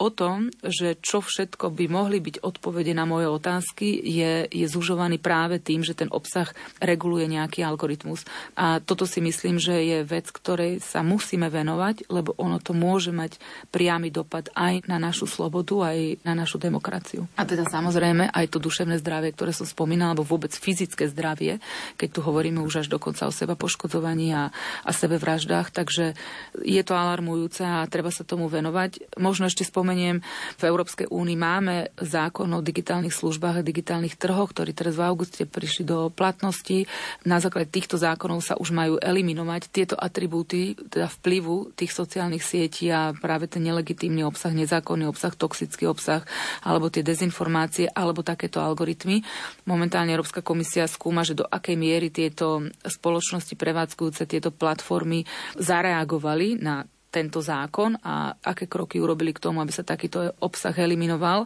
o tom, že čo všetko by mohli byť odpovede na moje otázky, je, je zužovaný práve tým, že ten obsah reguluje nejaký algoritmus. A toto si myslím, že je vec, ktorej sa musíme venovať, lebo ono to môže mať priamy dopad aj na našu slobodu, aj na našu demokraciu. A teda samozrejme aj to duševné zdravie, ktoré som spomínala, alebo vôbec fyzické zdravie, keď tu hovoríme už až dokonca o seba poškodzovaní a, a sebevraždách, takže je to alarmujúce a treba sa tomu venovať. Možno ešte spomenúť spomeniem, v Európskej únii máme zákon o digitálnych službách a digitálnych trhoch, ktorý teraz v auguste prišli do platnosti. Na základe týchto zákonov sa už majú eliminovať tieto atribúty, teda vplyvu tých sociálnych sietí a práve ten nelegitímny obsah, nezákonný obsah, toxický obsah, alebo tie dezinformácie, alebo takéto algoritmy. Momentálne Európska komisia skúma, že do akej miery tieto spoločnosti prevádzkujúce tieto platformy zareagovali na tento zákon a aké kroky urobili k tomu, aby sa takýto obsah eliminoval.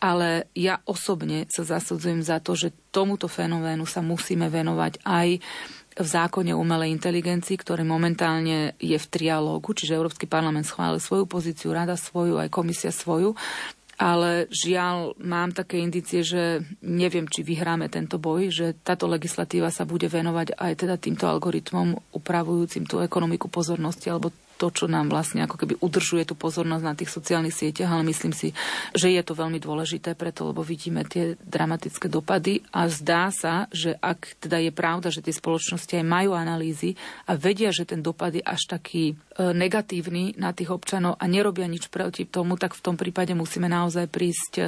Ale ja osobne sa zasudzujem za to, že tomuto fenoménu sa musíme venovať aj v zákone umelej inteligencii, ktorý momentálne je v trialógu, čiže Európsky parlament schválil svoju pozíciu, rada svoju, aj komisia svoju ale žiaľ mám také indície, že neviem, či vyhráme tento boj, že táto legislatíva sa bude venovať aj teda týmto algoritmom upravujúcim tú ekonomiku pozornosti alebo to, čo nám vlastne ako keby udržuje tú pozornosť na tých sociálnych sieťach, ale myslím si, že je to veľmi dôležité preto, lebo vidíme tie dramatické dopady a zdá sa, že ak teda je pravda, že tie spoločnosti aj majú analýzy a vedia, že ten dopad je až taký e, negatívny na tých občanov a nerobia nič proti tomu, tak v tom prípade musíme naozaj prísť e,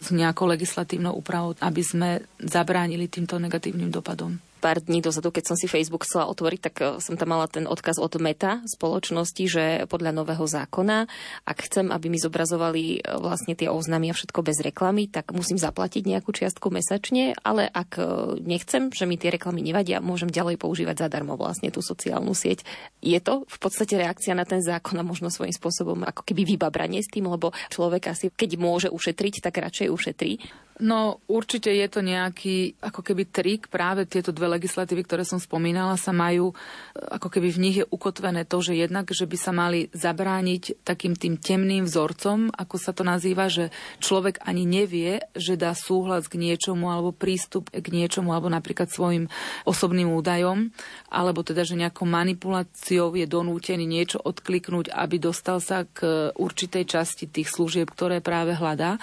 s nejakou legislatívnou úpravou, aby sme zabránili týmto negatívnym dopadom pár dní dozadu, keď som si Facebook chcela otvoriť, tak eh, som tam mala ten odkaz od Meta spoločnosti, že podľa nového zákona, ak chcem, aby mi zobrazovali eh, vlastne tie oznamy a všetko bez reklamy, tak musím zaplatiť nejakú čiastku mesačne, ale ak eh, nechcem, že mi tie reklamy nevadia, môžem ďalej používať zadarmo vlastne tú sociálnu sieť. Je to v podstate reakcia na ten zákon a možno svojím spôsobom ako keby vybabranie s tým, lebo človek asi, keď môže ušetriť, tak radšej ušetrí. No určite je to nejaký ako keby trik. Práve tieto dve legislatívy, ktoré som spomínala, sa majú, ako keby v nich je ukotvené to, že jednak, že by sa mali zabrániť takým tým temným vzorcom, ako sa to nazýva, že človek ani nevie, že dá súhlas k niečomu alebo prístup k niečomu alebo napríklad svojim osobným údajom, alebo teda, že nejakou manipuláciou je donútený niečo odkliknúť, aby dostal sa k určitej časti tých služieb, ktoré práve hľadá.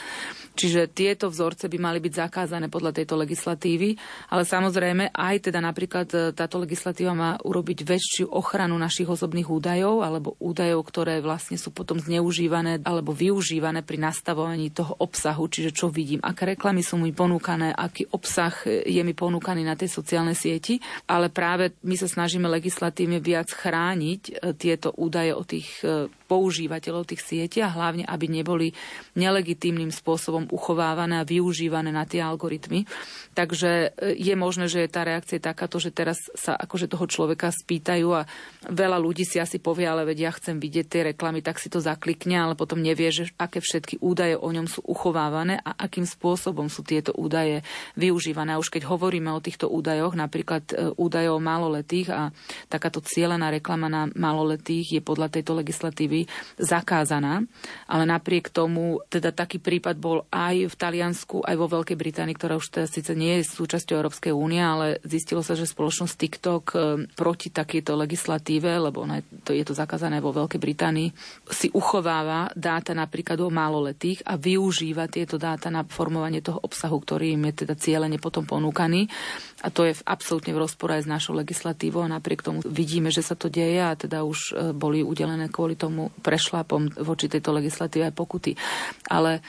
Čiže tieto vzorce by mali byť zakázané podľa tejto legislatívy, ale samozrejme aj teda napríklad e, táto legislatíva má urobiť väčšiu ochranu našich osobných údajov alebo údajov, ktoré vlastne sú potom zneužívané alebo využívané pri nastavovaní toho obsahu, čiže čo vidím, aké reklamy sú mi ponúkané, aký obsah je mi ponúkaný na tej sociálnej sieti, ale práve my sa snažíme legislatívne viac chrániť e, tieto údaje o tých e, používateľov tých sietí a hlavne, aby neboli nelegitímnym spôsobom uchovávané a využívané na tie algoritmy. Takže e, je možné, že tá reakcia je takáto, že teraz sa akože toho človeka spýtajú a veľa ľudí si asi povie, ale vedia, ja chcem vidieť tie reklamy, tak si to zaklikne, ale potom nevie, že aké všetky údaje o ňom sú uchovávané a akým spôsobom sú tieto údaje využívané. A už keď hovoríme o týchto údajoch, napríklad e, údajov maloletých a takáto cieľená reklama na maloletých je podľa tejto legislatívy zakázaná, ale napriek tomu teda taký prípad bol aj v Taliansku, aj vo Veľkej Británii, ktorá už teda síce nie je súčasťou Európskej únie, ale zistilo sa, že spoločnosť TikTok e, proti takejto legislatíve, lebo to je to zakázané vo Veľkej Británii, si uchováva dáta napríklad o maloletých a využíva tieto dáta na formovanie toho obsahu, ktorý im je teda cieľene potom ponúkaný. A to je absolútne v rozpore aj s našou legislatívou a napriek tomu vidíme, že sa to deje a teda už e, boli udelené kvôli tomu prešlapom voči tejto legislatíve aj pokuty. Ale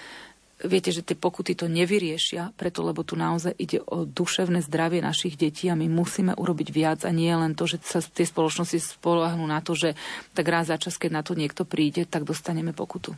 viete, že tie pokuty to nevyriešia, preto lebo tu naozaj ide o duševné zdravie našich detí a my musíme urobiť viac a nie len to, že sa tie spoločnosti spolahnú na to, že tak raz za čas, keď na to niekto príde, tak dostaneme pokutu.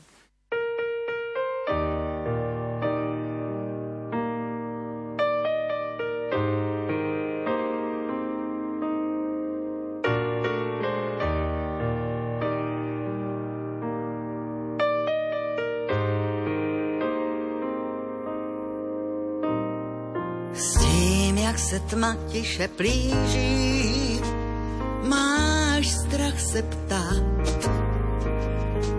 Tma tiše plíží, máš strach se ptát,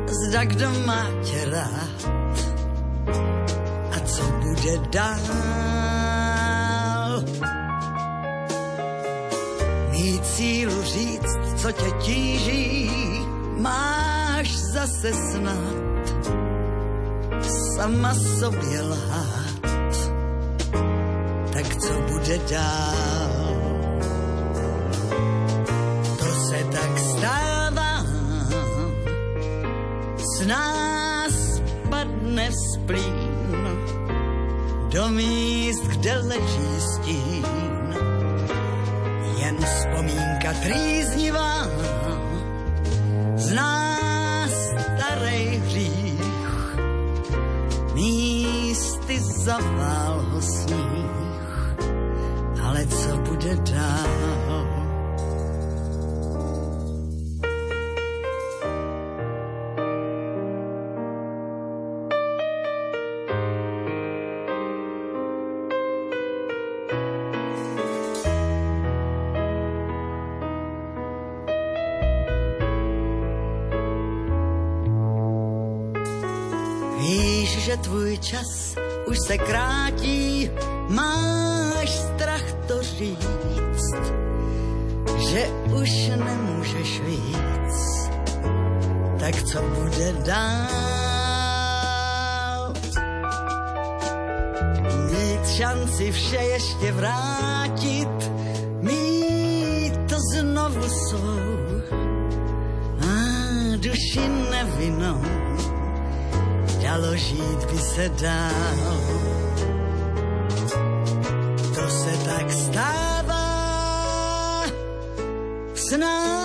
zda kdo má tě rád a co bude dál. Mít sílu říct, co tě tíží, máš zase snad sama sobě lhát dál. To se tak stává, z nás padne splín. Do míst, kde leží stín. Jen vzpomínka trýznivá z nás starej hřích. Místy zavál ho sníh co bude dál. Víš, že tvůj čas už se krátí co bude dál? Mít šanci vše ještě vrátit, mít to znovu svou a duši nevinou dalo žít by se dál. To se tak stává, s nás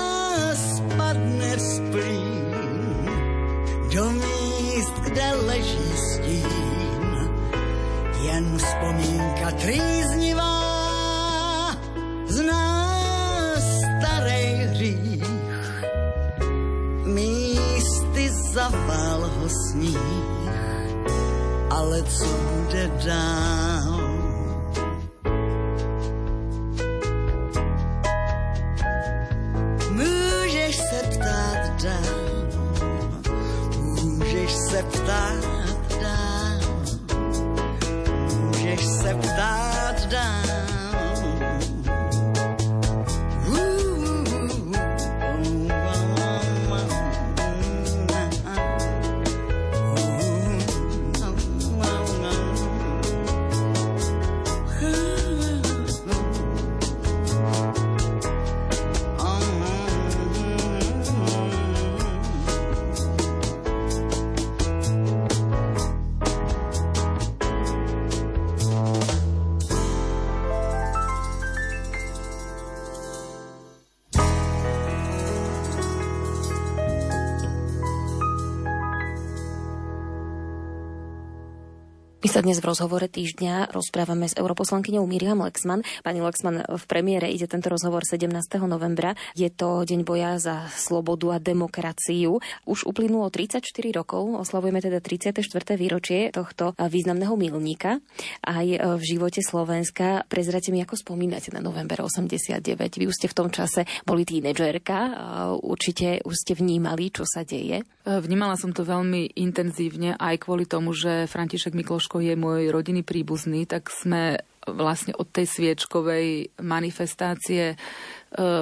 sa dnes v rozhovore týždňa rozprávame s europoslankyňou Miriam Lexman. Pani Lexman, v premiére ide tento rozhovor 17. novembra. Je to deň boja za slobodu a demokraciu. Už uplynulo 34 rokov, oslavujeme teda 34. výročie tohto významného milníka aj v živote Slovenska. Prezrate mi, ako spomínate na november 89. Vy už ste v tom čase boli tínedžerka, určite už ste vnímali, čo sa deje. Vnímala som to veľmi intenzívne aj kvôli tomu, že František Mikloško je môj rodinný príbuzný, tak sme vlastne od tej sviečkovej manifestácie e,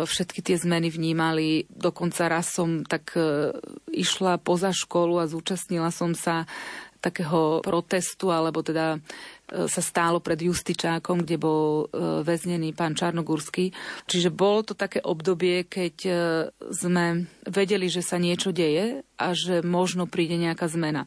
všetky tie zmeny vnímali. Dokonca raz som tak e, išla poza školu a zúčastnila som sa takého protestu, alebo teda sa stálo pred Justičákom, kde bol e, väznený pán Čarnogurský. Čiže bolo to také obdobie, keď e, sme vedeli, že sa niečo deje a že možno príde nejaká zmena.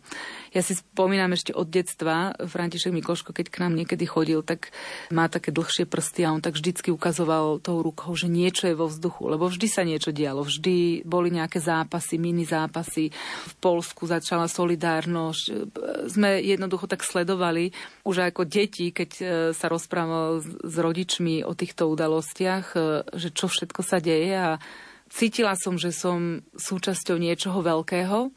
Ja si spomínam ešte od detstva, František Mikloško, keď k nám niekedy chodil, tak má také dlhšie prsty a on tak vždycky ukazoval tou rukou, že niečo je vo vzduchu, lebo vždy sa niečo dialo, vždy boli nejaké zápasy, mini zápasy. V Polsku začala solidárnosť. Sme jednoducho tak sledovali už ako deti, keď e, sa rozprával s rodičmi o týchto udalostiach, e, že čo všetko sa deje a cítila som, že som súčasťou niečoho veľkého.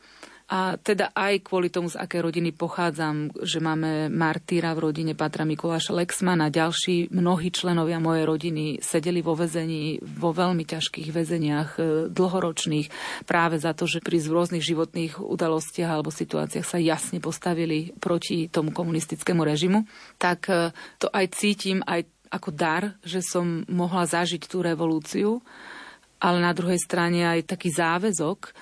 A teda aj kvôli tomu, z aké rodiny pochádzam, že máme martýra v rodine Patra Mikuláša Lexmana, ďalší mnohí členovia mojej rodiny sedeli vo väzení, vo veľmi ťažkých väzeniach, e, dlhoročných, práve za to, že pri rôznych životných udalostiach alebo situáciách sa jasne postavili proti tomu komunistickému režimu, tak e, to aj cítim aj ako dar, že som mohla zažiť tú revolúciu, ale na druhej strane aj taký záväzok,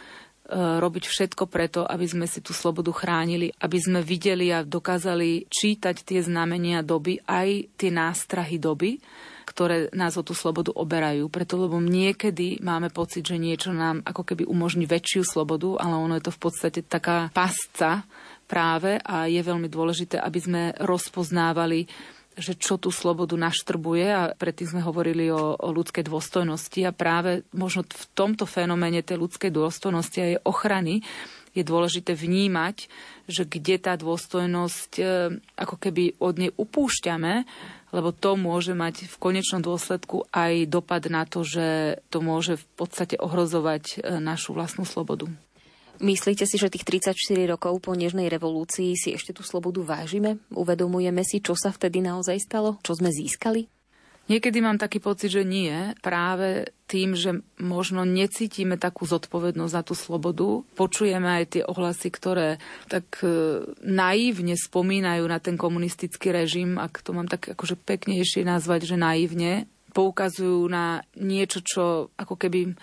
E, robiť všetko preto, aby sme si tú slobodu chránili, aby sme videli a dokázali čítať tie znamenia doby, aj tie nástrahy doby, ktoré nás o tú slobodu oberajú. Preto, lebo niekedy máme pocit, že niečo nám ako keby umožní väčšiu slobodu, ale ono je to v podstate taká pasca práve a je veľmi dôležité, aby sme rozpoznávali že čo tú slobodu naštrbuje a predtým sme hovorili o, o ľudskej dôstojnosti a práve možno v tomto fenoméne tej ľudskej dôstojnosti a jej ochrany je dôležité vnímať, že kde tá dôstojnosť e, ako keby od nej upúšťame, lebo to môže mať v konečnom dôsledku aj dopad na to, že to môže v podstate ohrozovať e, našu vlastnú slobodu. Myslíte si, že tých 34 rokov po Nežnej revolúcii si ešte tú slobodu vážime? Uvedomujeme si, čo sa vtedy naozaj stalo? Čo sme získali? Niekedy mám taký pocit, že nie. Práve tým, že možno necítime takú zodpovednosť za tú slobodu. Počujeme aj tie ohlasy, ktoré tak e, naivne spomínajú na ten komunistický režim, ak to mám tak akože peknejšie nazvať, že naivne, poukazujú na niečo, čo ako keby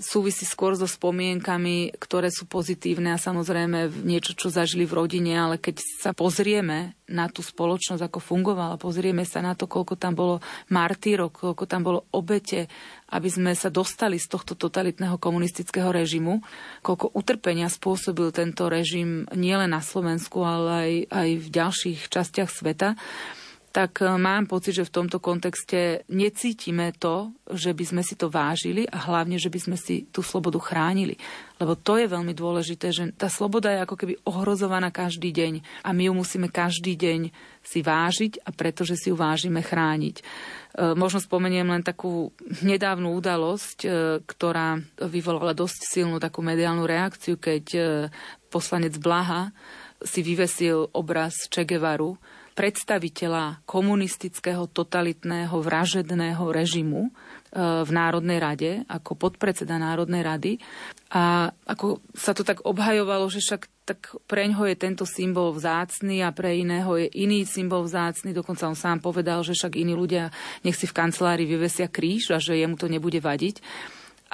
súvisí skôr so spomienkami, ktoré sú pozitívne a samozrejme niečo, čo zažili v rodine, ale keď sa pozrieme na tú spoločnosť, ako fungovala, pozrieme sa na to, koľko tam bolo martírov, koľko tam bolo obete, aby sme sa dostali z tohto totalitného komunistického režimu, koľko utrpenia spôsobil tento režim nielen na Slovensku, ale aj, aj v ďalších častiach sveta, tak e, mám pocit, že v tomto kontexte necítime to, že by sme si to vážili a hlavne, že by sme si tú slobodu chránili. Lebo to je veľmi dôležité, že tá sloboda je ako keby ohrozovaná každý deň a my ju musíme každý deň si vážiť a pretože si ju vážime chrániť. E, možno spomeniem len takú nedávnu udalosť, e, ktorá vyvolala dosť silnú takú mediálnu reakciu, keď poslanec Blaha si vyvesil obraz Che Guevaru predstaviteľa komunistického totalitného vražedného režimu e, v Národnej rade, ako podpredseda Národnej rady. A ako sa to tak obhajovalo, že však tak preňho je tento symbol vzácný a pre iného je iný symbol vzácný. Dokonca on sám povedal, že však iní ľudia nech si v kancelárii vyvesia kríž a že jemu to nebude vadiť.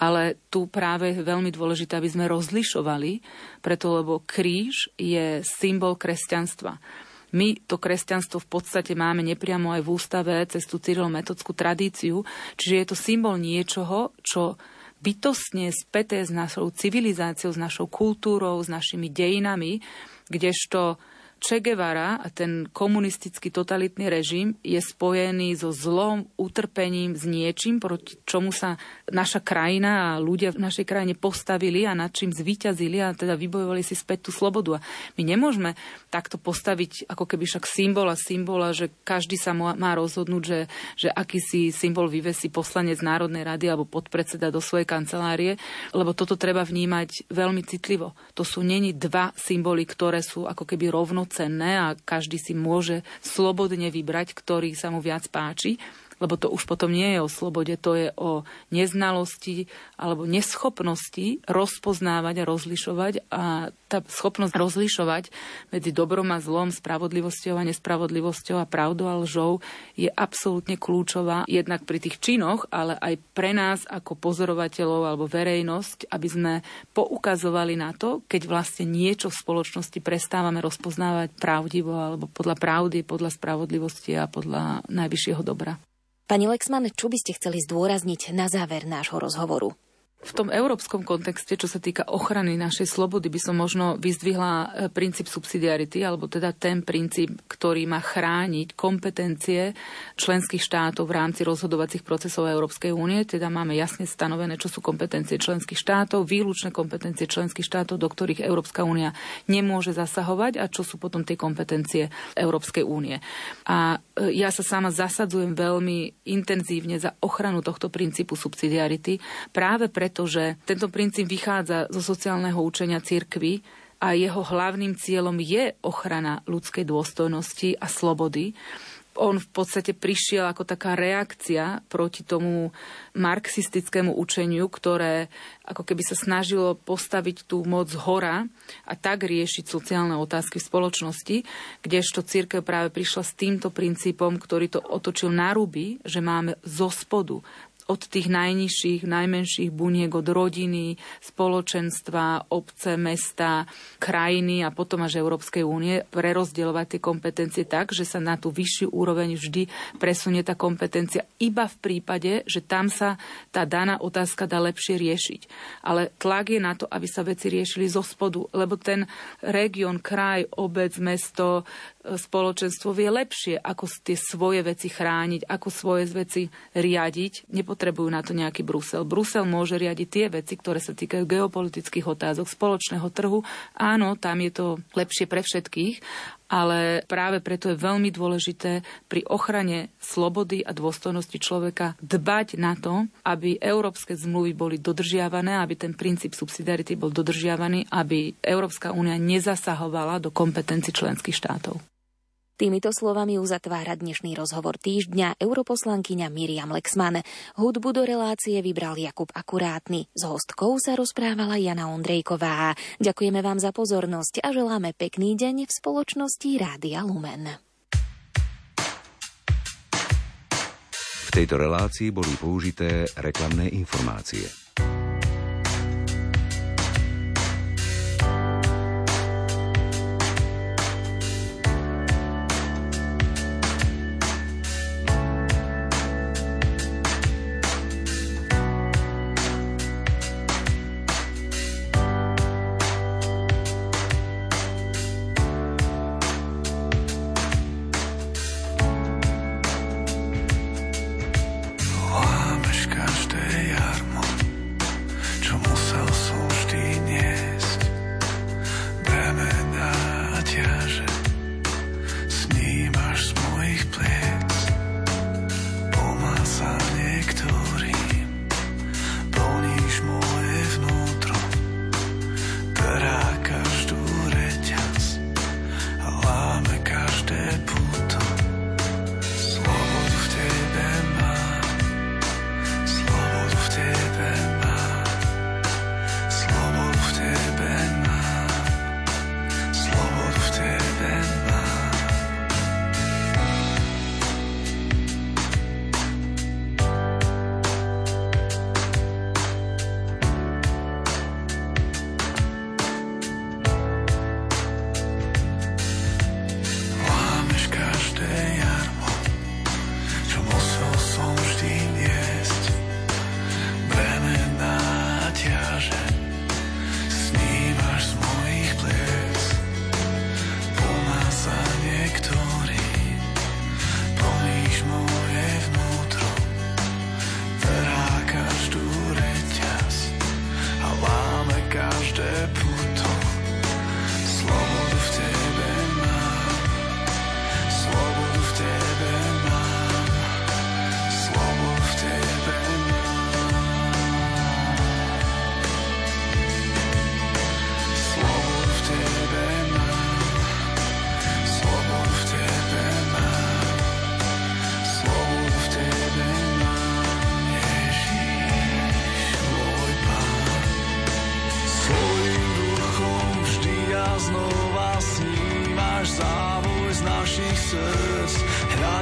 Ale tu práve je veľmi dôležité, aby sme rozlišovali, preto lebo kríž je symbol kresťanstva. My to kresťanstvo v podstate máme nepriamo aj v ústave cez tú cyrilometodskú tradíciu, čiže je to symbol niečoho, čo bytostne späté s našou civilizáciou, s našou kultúrou, s našimi dejinami, kdežto Che Guevara ten komunistický totalitný režim je spojený so zlom, utrpením, s niečím, proti čomu sa naša krajina a ľudia v našej krajine postavili a nad čím zvíťazili a teda vybojovali si späť tú slobodu. A my nemôžeme takto postaviť ako keby však symbol a symbola, že každý sa má rozhodnúť, že, že aký si symbol vyvesí poslanec Národnej rady alebo podpredseda do svojej kancelárie, lebo toto treba vnímať veľmi citlivo. To sú není dva symboly, ktoré sú ako keby rovno cenné a každý si môže slobodne vybrať, ktorý sa mu viac páči lebo to už potom nie je o slobode, to je o neznalosti alebo neschopnosti rozpoznávať a rozlišovať a tá schopnosť rozlišovať medzi dobrom a zlom, spravodlivosťou a nespravodlivosťou a pravdou a lžou je absolútne kľúčová jednak pri tých činoch, ale aj pre nás ako pozorovateľov alebo verejnosť, aby sme poukazovali na to, keď vlastne niečo v spoločnosti prestávame rozpoznávať pravdivo alebo podľa pravdy, podľa spravodlivosti a podľa najvyššieho dobra. Pani Lexman, čo by ste chceli zdôrazniť na záver nášho rozhovoru? V tom európskom kontexte, čo sa týka ochrany našej slobody, by som možno vyzdvihla e, princíp subsidiarity, alebo teda ten princíp, ktorý má chrániť kompetencie členských štátov v rámci rozhodovacích procesov Európskej únie. Teda máme jasne stanovené, čo sú kompetencie členských štátov, výlučné kompetencie členských štátov, do ktorých Európska únia nemôže zasahovať a čo sú potom tie kompetencie Európskej únie. A e, ja sa sama zasadzujem veľmi intenzívne za ochranu tohto princípu subsidiarity práve preto, pretože tento princíp vychádza zo sociálneho učenia cirkvy a jeho hlavným cieľom je ochrana ľudskej dôstojnosti a slobody. On v podstate prišiel ako taká reakcia proti tomu marxistickému učeniu, ktoré ako keby sa snažilo postaviť tú moc hora a tak riešiť sociálne otázky v spoločnosti, kdežto církev práve prišla s týmto princípom, ktorý to otočil na ruby, že máme zo spodu od tých najnižších, najmenších buniek, od rodiny, spoločenstva, obce, mesta, krajiny a potom až Európskej únie prerozdielovať tie kompetencie tak, že sa na tú vyššiu úroveň vždy presunie tá kompetencia iba v prípade, že tam sa tá daná otázka dá lepšie riešiť. Ale tlak je na to, aby sa veci riešili zo spodu, lebo ten región, kraj, obec, mesto, spoločenstvo vie lepšie, ako tie svoje veci chrániť, ako svoje veci riadiť. Nepotrebujú na to nejaký Brusel. Brusel môže riadiť tie veci, ktoré sa týkajú geopolitických otázok, spoločného trhu. Áno, tam je to lepšie pre všetkých, ale práve preto je veľmi dôležité pri ochrane slobody a dôstojnosti človeka dbať na to, aby európske zmluvy boli dodržiavané, aby ten princíp subsidiarity bol dodržiavaný, aby Európska únia nezasahovala do kompetencií členských štátov. Týmito slovami uzatvára dnešný rozhovor týždňa europoslankyňa Miriam Lexman. Hudbu do relácie vybral Jakub Akurátny. S hostkou sa rozprávala Jana Ondrejková. Ďakujeme vám za pozornosť a želáme pekný deň v spoločnosti Rádia Lumen. V tejto relácii boli použité reklamné informácie.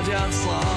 Našich srdc,